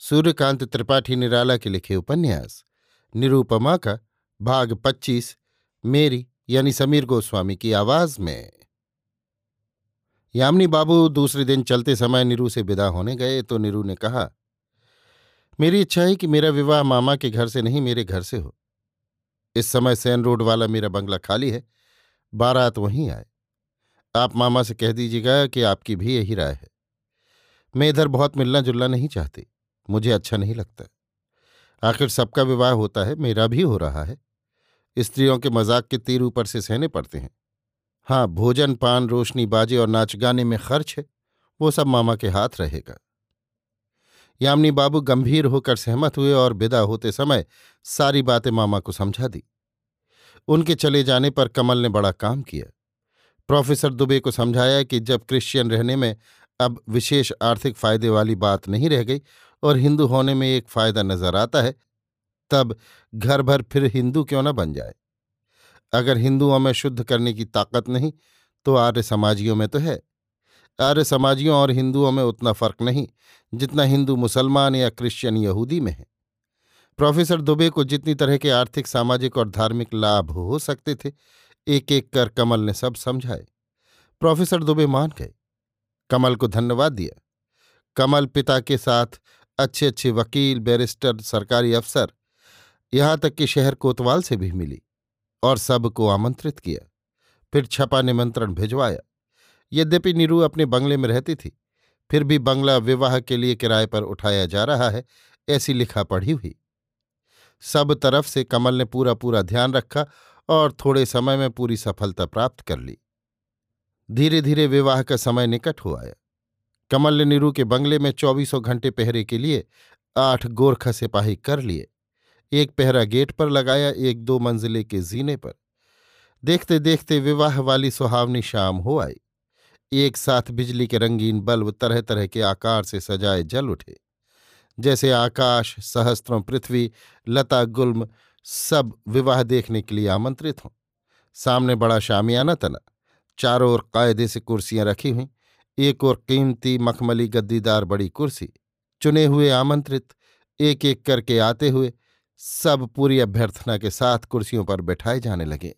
सूर्यकांत त्रिपाठी निराला के लिखे उपन्यास निरूपमा का भाग पच्चीस, मेरी यानी समीर गोस्वामी की आवाज़ में। यामिनी बाबू दूसरे दिन चलते समय नीरू से विदा होने गए तो नीरू ने कहा, मेरी इच्छा है कि मेरा विवाह मामा के घर से नहीं, मेरे घर से हो। इस समय सैन रोड वाला मेरा बंगला खाली है, बारात वहीं आए। आप मामा से कह दीजिएगा कि आपकी भी यही राय है। मैं इधर बहुत मिलना जुलना नहीं चाहती। मुझे अच्छा नहीं लगता। आखिर सबका विवाह होता है, मेरा भी हो रहा है। स्त्रियों के मज़ाक के तीर ऊपर से सहने पड़ते हैं। हाँ भोजन, पान, रोशनी, बाजे और नाच गाने में खर्च है। वो सब मामा के हाथ रहेगा। यामिनी बाबू गंभीर होकर सहमत हुए और विदा होते समय सारी बातें मामा को समझा दी। उनके चले जाने पर कमल ने बड़ा काम किया। प्रोफेसर दुबे को समझाया कि जब क्रिश्चियन रहने में अब विशेष आर्थिक फ़ायदे वाली बात नहीं रह गई और हिंदू होने में एक फ़ायदा नज़र आता है। तब घर भर फिर हिंदू क्यों न बन जाए? अगर हिंदुओं में शुद्ध करने की ताकत नहीं तो आर्य समाजियों में तो है। आर्य समाजियों और हिंदुओं में उतना फ़र्क नहीं, जितना हिंदू मुसलमान या क्रिश्चियन यहूदी में है। प्रोफेसर दुबे को जितनी तरह के आर्थिक, सामाजिक और धार्मिक लाभ हो सकते थे एक एक कर कमल ने सब समझाए। प्रोफेसर दुबे मान गए। कमल को धन्यवाद दिया। कमल पिता के साथ अच्छे अच्छे वकील, बैरिस्टर, सरकारी अफसर यहाँ तक कि शहर कोतवाल से भी मिली और सबको आमंत्रित किया। फिर छपा निमंत्रण भिजवाया। यद्यपि नीरू अपने बंगले में रहती थी, फिर भी बंगला विवाह के लिए किराए पर उठाया जा रहा है, ऐसी लिखा पढ़ी हुई। सब तरफ़ से कमल ने पूरा पूरा ध्यान रखा और थोड़े समय में पूरी सफलता प्राप्त कर ली। धीरे धीरे विवाह का समय निकट हो आया। कमल ने नीरू के बंगले में चौबीसों घंटे पहरे के लिए आठ गोरखा सिपाही कर लिए। एक पहरा गेट पर लगाया, एक दो मंजिले के जीने पर। देखते देखते विवाह वाली सुहावनी शाम हो आई। एक साथ बिजली के रंगीन बल्ब तरह तरह के आकार से सजाए जल उठे। जैसे आकाश, सहस्त्रों पृथ्वी, लता, गुल्म सब विवाह देखने के लिए आमंत्रित हों। सामने बड़ा शामियाना तना। चारों ओर कायदे से कुर्सियाँ रखी हुई। एक और कीमती मखमली गद्दीदार बड़ी कुर्सी, चुने हुए आमंत्रित एक एक करके आते हुए सब पूरी अभ्यर्थना के साथ कुर्सियों पर बैठाए जाने लगे।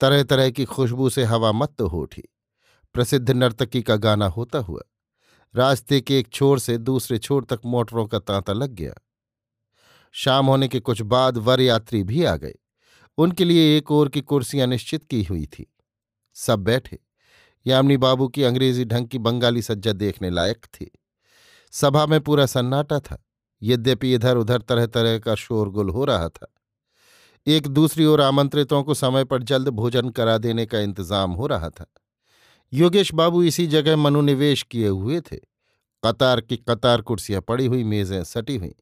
तरह तरह की खुशबू से हवा मत तो हो उठी। प्रसिद्ध नर्तकी का गाना होता हुआ, रास्ते के एक छोर से दूसरे छोर तक मोटरों का तांता लग गया। शाम होने के कुछ बाद वर यात्री भी आ गए। उनके लिए एक ओर की कुर्सियाँ निश्चित की हुई थी। सब बैठे। यामिनी बाबू की अंग्रेज़ी ढंग की बंगाली सज्जा देखने लायक थी। सभा में पूरा सन्नाटा था। यद्यपि इधर उधर तरह तरह का शोरगुल हो रहा था। एक दूसरी ओर आमंत्रितों को समय पर जल्द भोजन करा देने का इंतज़ाम हो रहा था। योगेश बाबू इसी जगह मनोनिवेश किए हुए थे। कतार की कतार कुर्सियाँ पड़ी हुई, मेजें सटी हुई।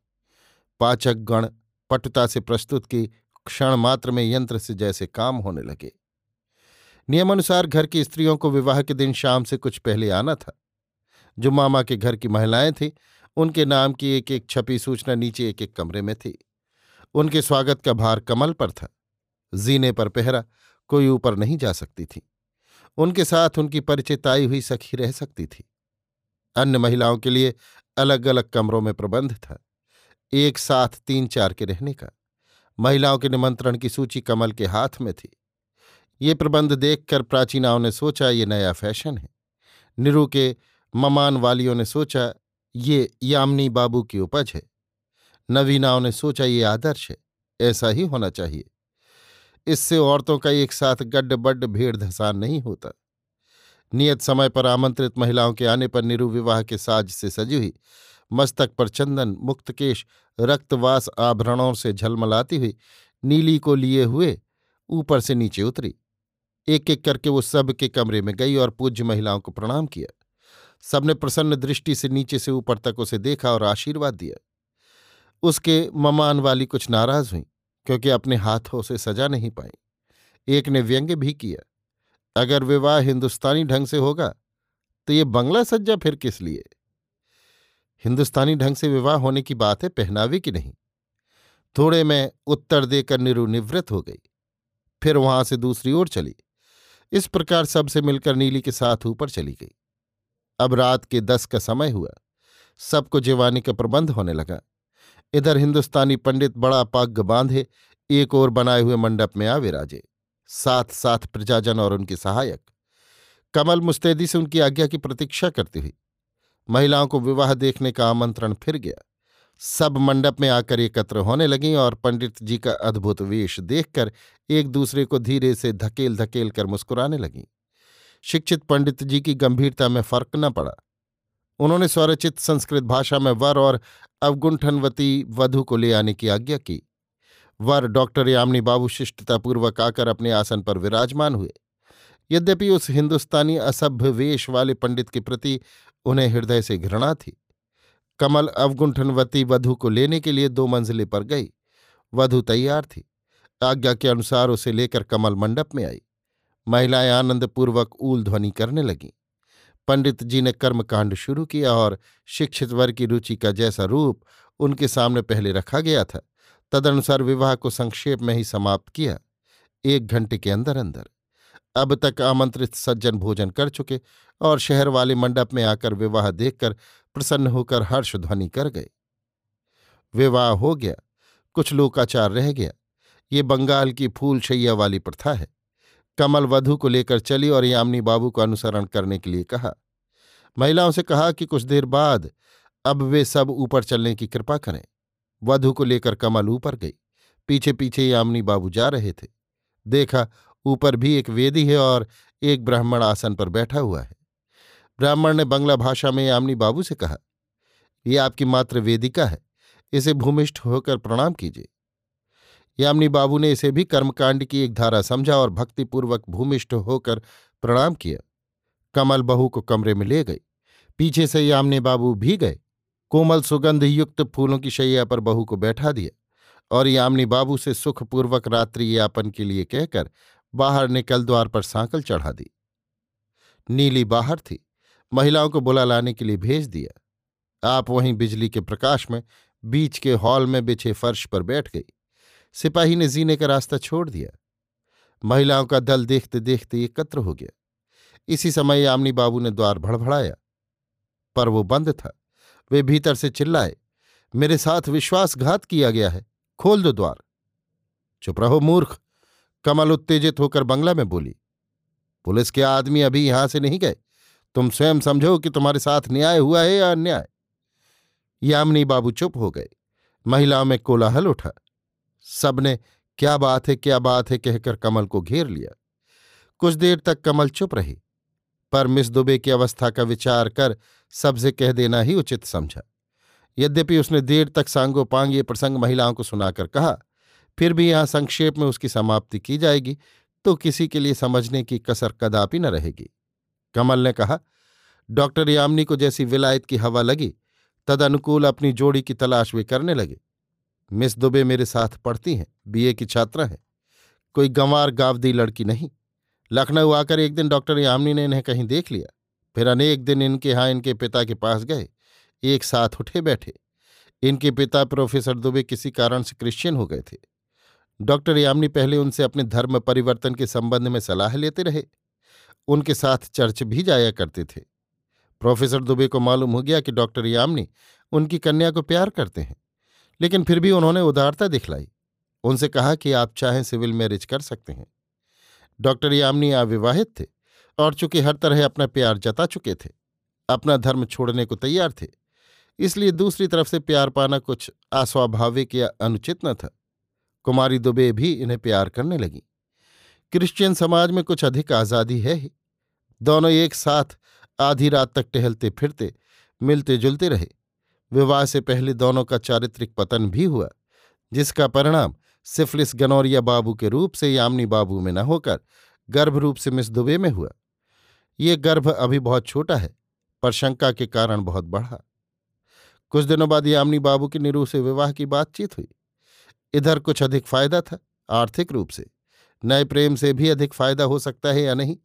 पाचक गण पटुता से प्रस्तुत की क्षण मात्र में यंत्र से जैसे काम होने लगे। नियमानुसार घर की स्त्रियों को विवाह के दिन शाम से कुछ पहले आना था। जो मामा के घर की महिलाएँ थीं, उनके नाम की एक एक छपी सूचना नीचे एक एक कमरे में थी। उनके स्वागत का भार कमल पर था। जीने पर पहरा कोई ऊपर नहीं जा सकती थी। उनके साथ उनकी परिचित आई हुई सखी रह सकती थी। अन्य महिलाओं के लिए अलग अलग कमरों में प्रबंध था। एक साथ तीन चार के रहने का। महिलाओं के निमंत्रण की सूची कमल के हाथ में थी। ये प्रबंध देखकर प्राचीनाओं ने सोचा, ये नया फ़ैशन है। निरु के ममान वालियों ने सोचा, ये यामिनी बाबू की उपज है। नवीनाओं ने सोचा, ये आदर्श है, ऐसा ही होना चाहिए। इससे औरतों का एक साथ गड्ढ बड्ड भीड़ धसान नहीं होता। नियत समय पर आमंत्रित महिलाओं के आने पर निरुविवाह के साज से सजी हुई, मस्तक पर चंदन, मुक्तकेश, रक्तवास आभरणों से झलमलाती हुई, नीली को लिए हुए ऊपर से नीचे उतरी। एक एक करके वो सब के कमरे में गई और पूज्य महिलाओं को प्रणाम किया। सबने प्रसन्न दृष्टि से नीचे से ऊपर तक उसे देखा और आशीर्वाद दिया। उसके ममान वाली कुछ नाराज़ हुई, क्योंकि अपने हाथों से सजा नहीं पाई। एक ने व्यंग्य भी किया, अगर विवाह हिंदुस्तानी ढंग से होगा तो ये बंगला सज्जा फिर किस लिए? हिंदुस्तानी ढंग से विवाह होने की बात है पहनावे की नहीं। थोड़े में उत्तर देकर निरु निवृत्त हो गई, फिर वहाँ से दूसरी ओर चली। इस प्रकार सबसे मिलकर नीली के साथ ऊपर चली गई। अब रात के दस का समय हुआ। सबको जीवानी का प्रबंध होने लगा। इधर हिंदुस्तानी पंडित बड़ा पग बांधे, एक ओर बनाए हुए मंडप में आ विराजे साथ साथ प्रजाजन और उनके सहायक। कमल मुस्तैदी से उनकी आज्ञा की प्रतीक्षा करती हुई। महिलाओं को विवाह देखने का आमंत्रण फिर गया। सब मंडप में आकर एकत्र होने लगीं और पंडित जी का अद्भुत वेश देखकर एक दूसरे को धीरे से धकेल धकेल कर मुस्कुराने लगीं। शिक्षित पंडित जी की गंभीरता में फ़र्क न पड़ा। उन्होंने स्वरचित संस्कृत भाषा में वर और अवगुंठनवती वधु को ले आने की आज्ञा की। वर डॉक्टर यामिनी बाबू शिष्टतापूर्वक आकर अपने आसन पर विराजमान हुए। यद्यपि उस हिंदुस्तानी असभ्य वेश वाले पंडित के प्रति उन्हें हृदय से घृणा थी। कमल अवगुंठनवती वधु को लेने के लिए दो मंजिले पर गई। वधु तैयार थी। आज्ञा के अनुसार उसे लेकर कमल मंडप में आई। महिलाएँ आनंदपूर्वक ऊल ध्वनि करने लगीं। पंडित जी ने कर्मकांड शुरू किया और शिक्षित वर्ग की रुचि का जैसा रूप उनके सामने पहले रखा गया था, तदनुसार विवाह को संक्षेप में ही समाप्त किया, एक घंटे के अंदर अंदर अब तक आमंत्रित सज्जन भोजन कर चुके और शहर वाले मंडप में आकर विवाह देखकर प्रसन्न होकर हर्ष ध्वनि कर गए। विवाह हो गया, कुछ लोकाचार रह गया। ये बंगाल की फूल शैया वाली प्रथा है। कमल वधु को लेकर चली और यामिनी बाबू को अनुसरण करने के लिए कहा। महिलाओं से कहा कि कुछ देर बाद अब वे सब ऊपर चलने की कृपा करें। वधु को लेकर कमल ऊपर गई। पीछे पीछे यामिनी बाबू जा रहे थे। देखा, ऊपर भी एक वेदी है और एक ब्राह्मण आसन पर बैठा हुआ है। ब्राह्मण ने बंगला भाषा में यामिनी बाबू से कहा, ये आपकी मात्र वेदिका है, इसे भूमिष्ठ होकर प्रणाम कीजिए यामिनी बाबू ने इसे भी कर्मकांड की एक धारा समझा और भक्तिपूर्वक भूमिष्ठ होकर प्रणाम किया। कमल बहू को कमरे में ले गई। पीछे से यामिनी बाबू भी गए। कोमल सुगंध युक्त फूलों की शैया पर बहू को बैठा दिया और यामिनी बाबू से सुखपूर्वक रात्रि यापन के लिए कहकर बाहर निकल द्वार पर सांकल चढ़ा दी। नीली बाहर थी। महिलाओं को बुला लाने के लिए भेज दिया। आप वहीं बिजली के प्रकाश में, बीच के हॉल में बिछे फर्श पर बैठ गई। सिपाही ने जीने का रास्ता छोड़ दिया। महिलाओं का दल देखते देखते एकत्र हो गया। इसी समय यामिनी बाबू ने द्वार भड़भड़ाया। पर वो बंद था। वे भीतर से चिल्लाए, मेरे साथ विश्वासघात किया गया है। खोल दो द्वार। चुप रहो मूर्ख, कमल उत्तेजित होकर बंगला में बोली। पुलिस के आदमी अभी यहाँ से नहीं गए। तुम स्वयं समझो कि तुम्हारे साथ न्याय हुआ है या अन्याय। यामिनी बाबू चुप हो गए। महिलाओं में कोलाहल उठा। सबने, क्या बात है, क्या बात है? कहकर कमल को घेर लिया। कुछ देर तक कमल चुप रही। पर मिस दुबे की अवस्था का विचार कर सबसे कह देना ही उचित समझा। यद्यपि उसने देर तक सांगो पांग ये प्रसंग महिलाओं को सुनाकर कहा, फिर भी यहाँ संक्षेप में उसकी समाप्ति की जाएगी तो किसी के लिए समझने की कसर कदापि न रहेगी। कमल ने कहा, डॉक्टर यामिनी को जैसी विलायत की हवा लगी तद अनुकूल अपनी जोड़ी की तलाश वे करने लगे। मिस दुबे मेरे साथ पढ़ती हैं, बीए की छात्रा हैं। कोई गंवार गावदी लड़की नहीं। लखनऊ आकर एक दिन डॉक्टर यामिनी ने इन्हें कहीं देख लिया। फिर अनेक दिन इनके यहाँ इनके पिता के पास गए, एक साथ उठे बैठे। इनके पिता प्रोफेसर दुबे किसी कारण से क्रिश्चियन हो गए थे। डॉक्टर यामिनी पहले उनसे अपने धर्म परिवर्तन के संबंध में सलाह लेते रहे। उनके साथ चर्च भी जाया करते थे। प्रोफेसर दुबे को मालूम हो गया कि डॉक्टर यामिनी उनकी कन्या को प्यार करते हैं, लेकिन फिर भी उन्होंने उदारता दिखलाई। उनसे कहा कि आप चाहें सिविल मैरिज कर सकते हैं। डॉक्टर यामिनी अविवाहित थे और चूँकि हर तरह अपना प्यार जता चुके थे, अपना धर्म छोड़ने को तैयार थे, इसलिए दूसरी तरफ़ से प्यार पाना कुछ अस्वाभाविक या अनुचित न था। कुमारी दुबे भी इन्हें प्यार करने लगी। क्रिश्चियन समाज में कुछ अधिक आज़ादी है ही। दोनों एक साथ आधी रात तक टहलते फिरते, मिलते जुलते रहे। विवाह से पहले दोनों का चारित्रिक पतन भी हुआ, जिसका परिणाम सिफलिस गनौरिया बाबू के रूप से यामिनी बाबू में न होकर गर्भ रूप से मिस दुबे में हुआ। ये गर्भ अभी बहुत छोटा है, पर शंका के कारण बहुत बढ़ा। कुछ दिनों बाद यामिनी बाबू की निरू से विवाह की बातचीत हुई। इधर कुछ अधिक फ़ायदा था, आर्थिक रूप से। नए प्रेम से भी अधिक फ़ायदा हो सकता है या नहीं,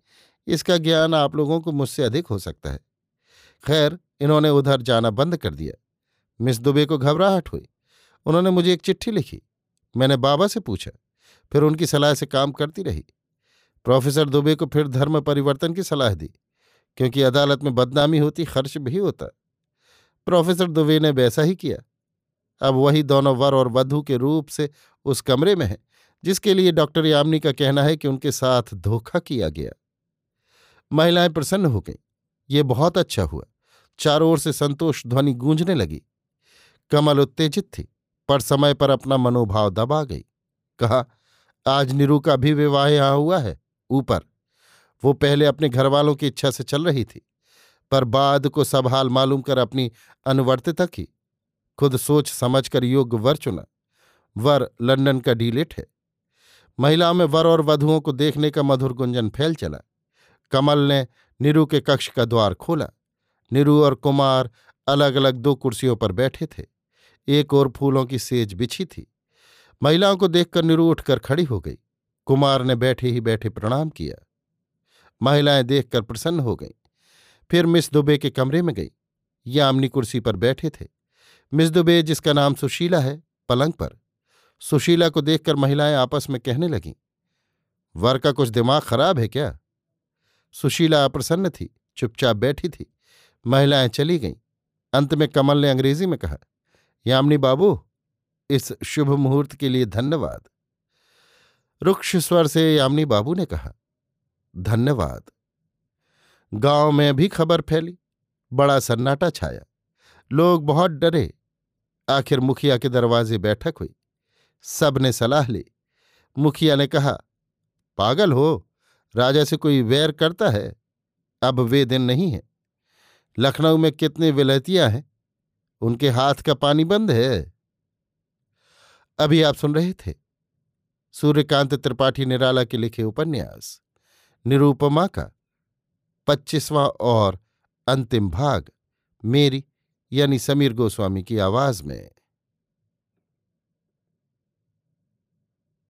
इसका ज्ञान आप लोगों को मुझसे अधिक हो सकता है। खैर, इन्होंने उधर जाना बंद कर दिया। मिस दुबे को घबराहट हुई। उन्होंने मुझे एक चिट्ठी लिखी। मैंने बाबा से पूछा, फिर उनकी सलाह से काम करती रही। प्रोफेसर दुबे को फिर धर्म परिवर्तन की सलाह दी, क्योंकि अदालत में बदनामी होती, खर्च भी होता। प्रोफेसर दुबे ने वैसा ही किया। अब वही दोनों वर और वधु के रूप से उस कमरे में है। जिसके लिए डॉक्टर यामिनी का कहना है कि उनके साथ धोखा किया गया। महिलाएँ प्रसन्न हो गईं। ये बहुत अच्छा हुआ। चारों ओर से संतोष ध्वनि गूंजने लगी। कमल उत्तेजित थी, पर समय पर अपना मनोभाव दबा गई। कहा, आज निरू का भी विवाह यहाँ हुआ है, ऊपर। वो पहले अपने घरवालों की इच्छा से चल रही थी, पर बाद को सब हाल मालूम कर अपनी अनुवर्तिता की। खुद सोच समझकर योग्य वर चुना। वर लंदन का डीलेट है। महिलाओं में वर और वधुओं को देखने का मधुर गुंजन फैल चला। कमल ने निरु के कक्ष का द्वार खोला। निरु और कुमार अलग अलग दो कुर्सियों पर बैठे थे। एक और फूलों की सेज बिछी थी। महिलाओं को देखकर निरु उठकर खड़ी हो गई। कुमार ने बैठे ही बैठे प्रणाम किया। महिलाएँ देखकर प्रसन्न हो गईं। फिर मिस दुबे के कमरे में गई। यामिनी कुर्सी पर बैठे थे। मिस दुबे, जिसका नाम सुशीला है, पलंग पर। सुशीला को देखकर महिलाएँ आपस में कहने लगीं, वर का कुछ दिमाग खराब है क्या? सुशीला अप्रसन्न थी, चुपचाप बैठी थी, महिलाएँ चली गईं। अंत में कमल ने अंग्रेज़ी में कहा, यामिनी बाबू, इस शुभ मुहूर्त के लिए धन्यवाद। रुक्ष स्वर से यामिनी बाबू ने कहा, धन्यवाद। गाँव में भी खबर फैली, बड़ा सन्नाटा छाया, लोग बहुत डरे। आखिर मुखिया के दरवाजे बैठक हुई। सबने सलाह ली। मुखिया ने कहा, पागल हो, राजा से कोई वैर करता है, अब वे दिन नहीं है। लखनऊ में कितने विलतियाँ हैं, उनके हाथ का पानी बंद है। अभी आप सुन रहे थे सूर्यकांत त्रिपाठी निराला के लिखे उपन्यास, निरूपमा का पच्चीसवां और अंतिम भाग, मेरी यानी समीर गोस्वामी की आवाज़ में।